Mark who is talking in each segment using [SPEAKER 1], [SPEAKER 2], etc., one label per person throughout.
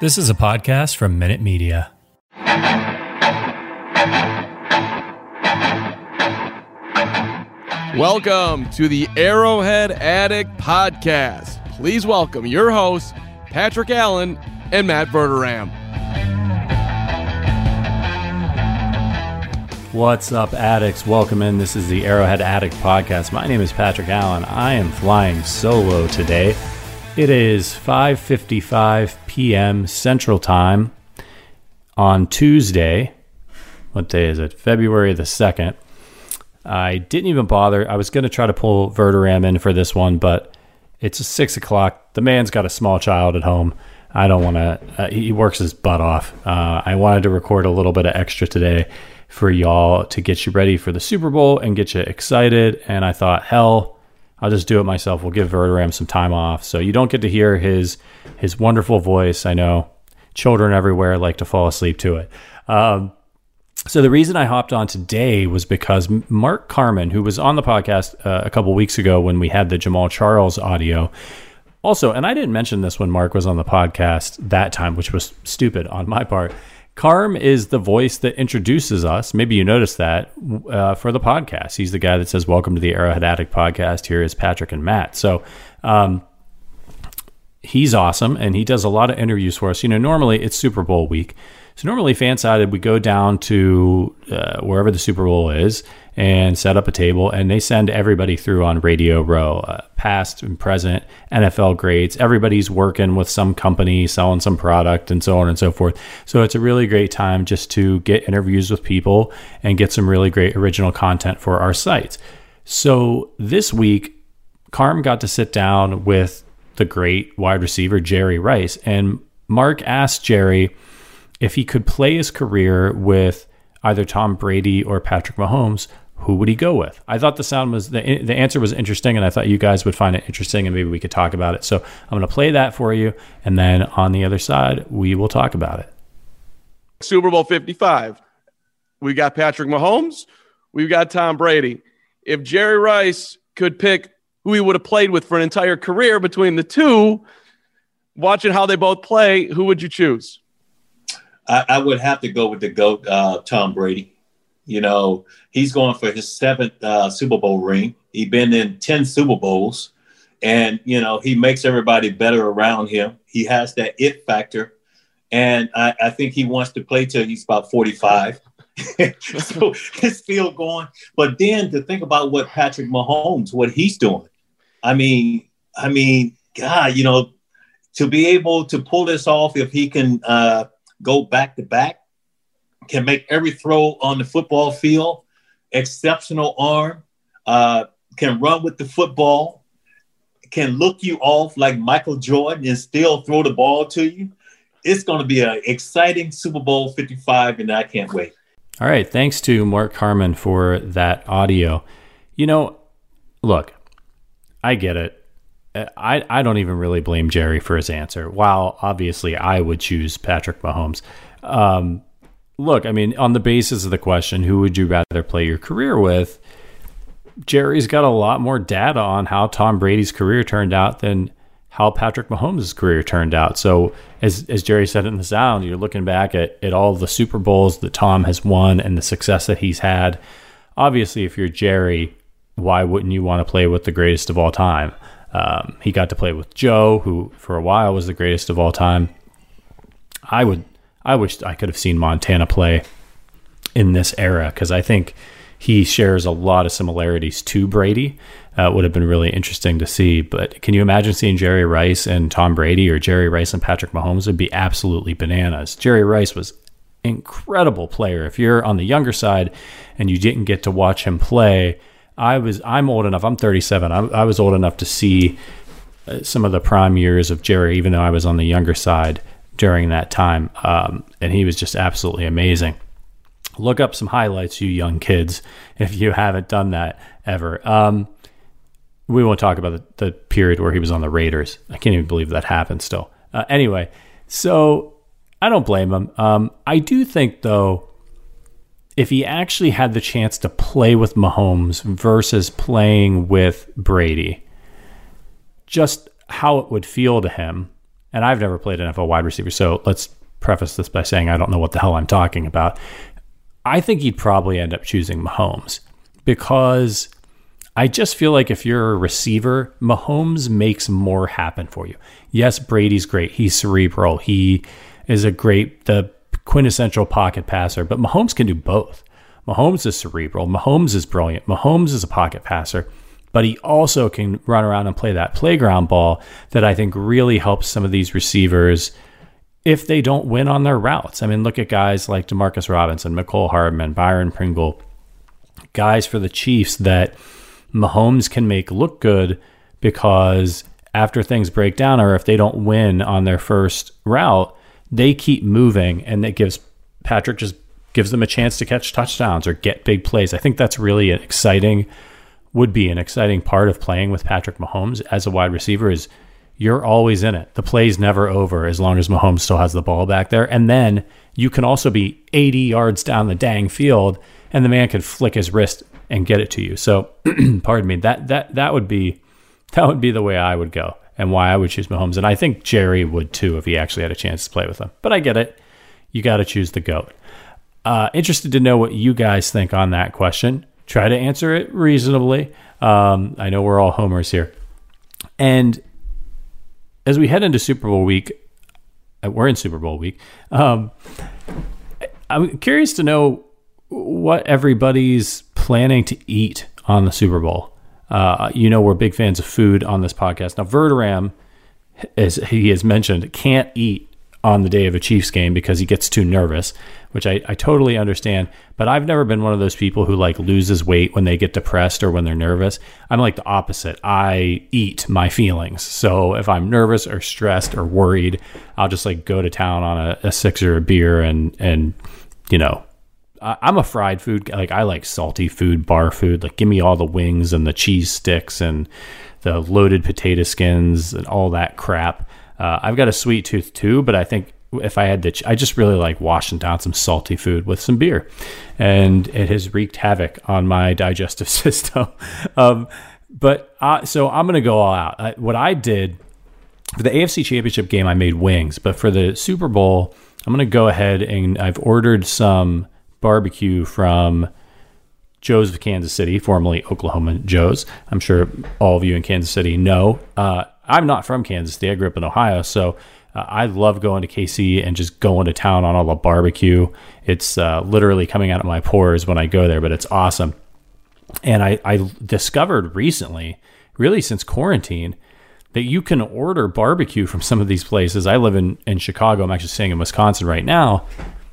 [SPEAKER 1] This is a podcast from Minute Media.
[SPEAKER 2] Welcome to the Arrowhead Addict Podcast. Please welcome your hosts, Patrick Allen and Matt Verderame.
[SPEAKER 1] What's up, addicts? Welcome in. This is the Arrowhead Addict Podcast. My name is Patrick Allen. I am flying solo today. It is 5:55 p.m. Central Time on Tuesday. What day is it? February the 2nd. I didn't even bother. I was going to try to pull Verderame in for this one, but it's six o'clock. The man's got a small child at home. I don't want to. Uh, he works his butt off. Uh, I wanted to record a little bit of extra today for y'all to get you ready for the Super Bowl and get you excited. And I thought, hell, I'll just do it myself. We'll give Verderame some time off, so you don't get to hear his his wonderful voice. I know children everywhere like to fall asleep to it. Um, so the reason I hopped on today was because Mark Carman, who was on the podcast uh, a couple weeks ago when we had the Jamaal Charles audio, also, and I didn't mention this when Mark was on the podcast that time, which was stupid on my part. Carm is the voice that introduces us. Maybe you noticed that uh, for the podcast. He's the guy that says, "Welcome to the Arrowhead Addict podcast." Here is Patrick and Matt. So, um, he's awesome, and he does a lot of interviews for us. You know, normally it's Super Bowl week, so normally FanSided we go down to uh, wherever the Super Bowl is and set up a table, and they send everybody through on Radio Row, uh, past and present NFL grades. Everybody's working with some company, selling some product, and so on and so forth. So it's a really great time just to get interviews with people and get some really great original content for our sites. So this week, Carm got to sit down with the great wide receiver Jerry Rice, and Mark asked Jerry if he could play his career with either Tom Brady or Patrick Mahomes, who would he go with? I thought the sound was the the answer was interesting, and I thought you guys would find it interesting, and maybe we could talk about it. So I'm going to play that for you, and then on the other side, we will talk about it.
[SPEAKER 2] Super Bowl 55. We got Patrick Mahomes. We've got Tom Brady. If Jerry Rice could pick who he would have played with for an entire career between the two, watching how they both play, who would you choose?
[SPEAKER 3] I, I would have to go with the GOAT, uh, Tom Brady. You know, he's going for his seventh uh, Super Bowl ring. He's been in 10 Super Bowls, and, you know, he makes everybody better around him. He has that it factor. And I, I think he wants to play till he's about 45. so it's still going. But then to think about what Patrick Mahomes, what he's doing. I mean, I mean, God, you know, to be able to pull this off, if he can uh, go back to back, can make every throw on the football field, exceptional arm, uh, can run with the football, can look you off like Michael Jordan and still throw the ball to you. It's going to be an exciting Super Bowl 55, and I can't wait.
[SPEAKER 1] All right. Thanks to Mark Carman for that audio. You know, look, I get it. I, I don't even really blame Jerry for his answer. While obviously I would choose Patrick Mahomes. Um, look, I mean, on the basis of the question, who would you rather play your career with? Jerry's got a lot more data on how Tom Brady's career turned out than how Patrick Mahomes' career turned out. So, as, as Jerry said in the sound, you're looking back at, at all the Super Bowls that Tom has won and the success that he's had. Obviously, if you're Jerry, why wouldn't you want to play with the greatest of all time? Um, he got to play with Joe, who for a while was the greatest of all time. I would I wish I could have seen Montana play in this era because I think he shares a lot of similarities to Brady. Uh, would have been really interesting to see. But can you imagine seeing Jerry Rice and Tom Brady or Jerry Rice and Patrick Mahomes? Would be absolutely bananas. Jerry Rice was incredible player. If you're on the younger side and you didn't get to watch him play, I was I'm old enough. I'm 37. I, I was old enough to see uh, some of the prime years of Jerry, even though I was on the younger side during that time, um, and he was just absolutely amazing. Look up some highlights, you young kids, if you haven't done that ever. Um, we won't talk about the, the, period where he was on the Raiders. I can't even believe that happened still. Uh, anyway, so I don't blame him. Um, I do think, though, if he actually had the chance to play with Mahomes versus playing with Brady, just how it would feel to him. And I've never played NFL wide receiver, so let's preface this by saying I don't know what the hell I'm talking about. I think he'd probably end up choosing Mahomes because I just feel like if you're a receiver, Mahomes makes more happen for you. Yes, Brady's great. He's cerebral. He is a great, the quintessential pocket passer, but Mahomes can do both. Mahomes is cerebral. Mahomes is brilliant. Mahomes is a pocket passer, but he also can run around and play that playground ball that I think really helps some of these receivers if they don't win on their routes. I mean, look at guys like Demarcus Robinson, Mecole Hardman, Byron Pringle, guys for the Chiefs that Mahomes can make look good because after things break down or if they don't win on their first route, they keep moving and it gives Patrick just gives them a chance to catch touchdowns or get big plays. I think that's really an exciting would be an exciting part of playing with Patrick Mahomes as a wide receiver is you're always in it. The play's never over as long as Mahomes still has the ball back there. And then you can also be 80 yards down the dang field and the man could flick his wrist and get it to you. So, pardon me, that that that would be that would be the way I would go and why I would choose Mahomes. And I think Jerry would too if he actually had a chance to play with him. But I get it. You got to choose the GOAT. Uh, interested to know what you guys think on that question. Try to answer it reasonably. Um, I know we're all homers here. And as we head into Super Bowl week, uh, we're in Super Bowl week. Um, I'm curious to know what everybody's planning to eat on the Super Bowl. Uh, you know, we're big fans of food on this podcast. Now, Verderame, as he has mentioned, can't eat on the day of a Chiefs game because he gets too nervous, which I, I totally understand. But I've never been one of those people who like loses weight when they get depressed or when they're nervous. I'm like the opposite. I eat my feelings. So if I'm nervous or stressed or worried, I'll just like go to town on a, a six or a beer and and you know I'm a fried food like I like salty food, bar food. Like give me all the wings and the cheese sticks and the loaded potato skins and all that crap. Uh, I've got a sweet tooth too, but I think if I had to, ch- I just really like washing down some salty food with some beer, and it has wreaked havoc on my digestive system. um, but uh, so I'm gonna go all out. I, what I did for the AFC Championship game, I made wings, but for the Super Bowl, I'm gonna go ahead and I've ordered some barbecue from Joe's of Kansas City, formerly Oklahoma Joe's. I'm sure all of you in Kansas City know. Uh, I'm not from Kansas City. I grew up in Ohio, so uh, I love going to KC and just going to town on all the barbecue. It's uh, literally coming out of my pores when I go there, but it's awesome. And I, I discovered recently, really since quarantine, that you can order barbecue from some of these places. I live in, in Chicago. I'm actually staying in Wisconsin right now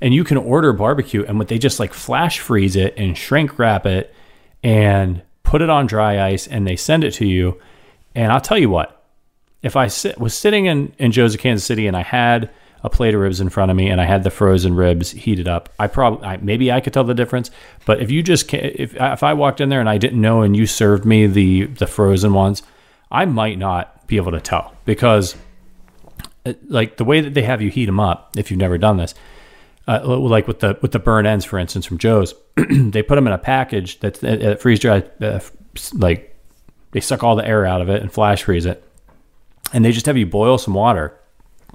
[SPEAKER 1] and you can order barbecue and what they just like flash freeze it and shrink wrap it and put it on dry ice and they send it to you. And I'll tell you what, if I sit, was sitting in, in Joe's Kansas City and I had a plate of ribs in front of me and I had the frozen ribs heated up, I probably maybe I could tell the difference. But if you just if if I walked in there and I didn't know and you served me the the frozen ones, I might not be able to tell because uh, like the way that they have you heat them up. If you've never done this, uh, like with the with the burnt ends, for instance, from Joe's, they put them in a package that's uh, freeze dry, uh, like they suck all the air out of it and flash freeze it, and they just have you boil some water.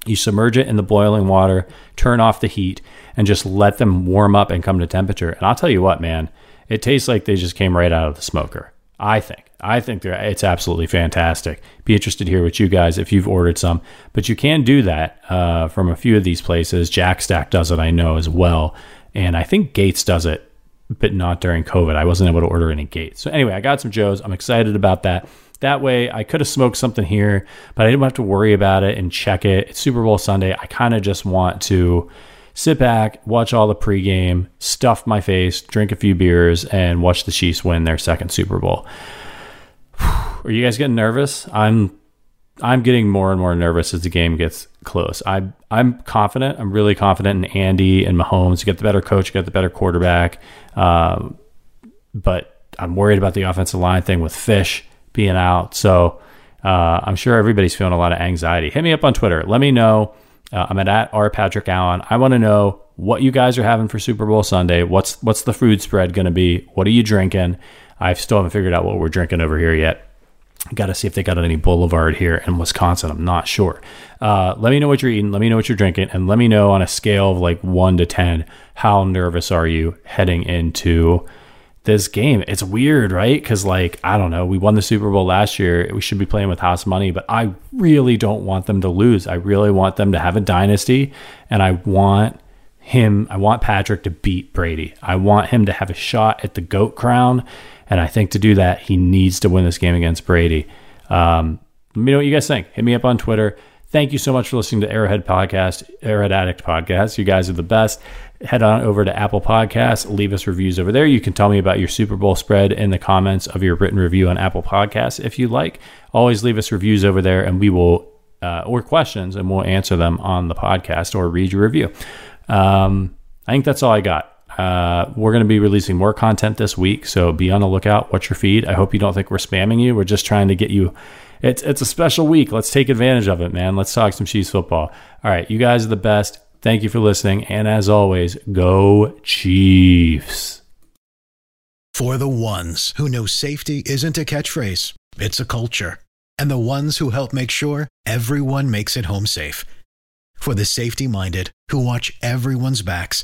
[SPEAKER 1] You submerge it in the boiling water, turn off the heat, and just let them warm up and come to temperature. And I'll tell you what, man, it tastes like they just came right out of the smoker. I think. I think it's absolutely fantastic. Be interested to hear what you guys, if you've ordered some. But you can do that uh, from a few of these places. Jack Stack does it, I know, as well. And I think Gates does it, but not during COVID. I wasn't able to order any Gates. So anyway, I got some Joe's. I'm excited about that. That way, I could have smoked something here, but I didn't have to worry about it and check it. It's Super Bowl Sunday. I kind of just want to sit back, watch all the pregame, stuff my face, drink a few beers, and watch the Chiefs win their second Super Bowl. Are you guys getting nervous? I'm I'm getting more and more nervous as the game gets close. I I'm confident. I'm really confident in Andy and Mahomes. You get the better coach, you get the better quarterback. Um, but I'm worried about the offensive line thing with Fish being out. So uh, I'm sure everybody's feeling a lot of anxiety. Hit me up on Twitter. Let me know. Uh, I'm at, at R Patrick Allen. I want to know what you guys are having for Super Bowl Sunday. What's what's the food spread going to be? What are you drinking? I still haven't figured out what we're drinking over here yet. Got to see if they got any Boulevard here in Wisconsin. I'm not sure. Uh, let me know what you're eating. Let me know what you're drinking, and let me know on a scale of like one to ten how nervous are you heading into this game. It's weird, right? Because like I don't know, we won the Super Bowl last year. We should be playing with house money, but I really don't want them to lose. I really want them to have a dynasty, and I want him. I want Patrick to beat Brady. I want him to have a shot at the goat crown and I think to do that, he needs to win this game against Brady. Um, let me know what you guys think. Hit me up on Twitter. Thank you so much for listening to Arrowhead Podcast, Arrowhead Addict Podcast. You guys are the best. Head on over to Apple Podcasts, leave us reviews over there. You can tell me about your Super Bowl spread in the comments of your written review on Apple Podcasts if you like. Always leave us reviews over there, and we will, uh, or questions, and we'll answer them on the podcast or read your review. Um, I think that's all I got. Uh, we're going to be releasing more content this week, so be on the lookout. Watch your feed. I hope you don't think we're spamming you. We're just trying to get you. It's it's a special week. Let's take advantage of it, man. Let's talk some Chiefs football. All right, you guys are the best. Thank you for listening, and as always, go Chiefs.
[SPEAKER 4] For the ones who know safety isn't a catchphrase, it's a culture, and the ones who help make sure everyone makes it home safe. For the safety minded who watch everyone's backs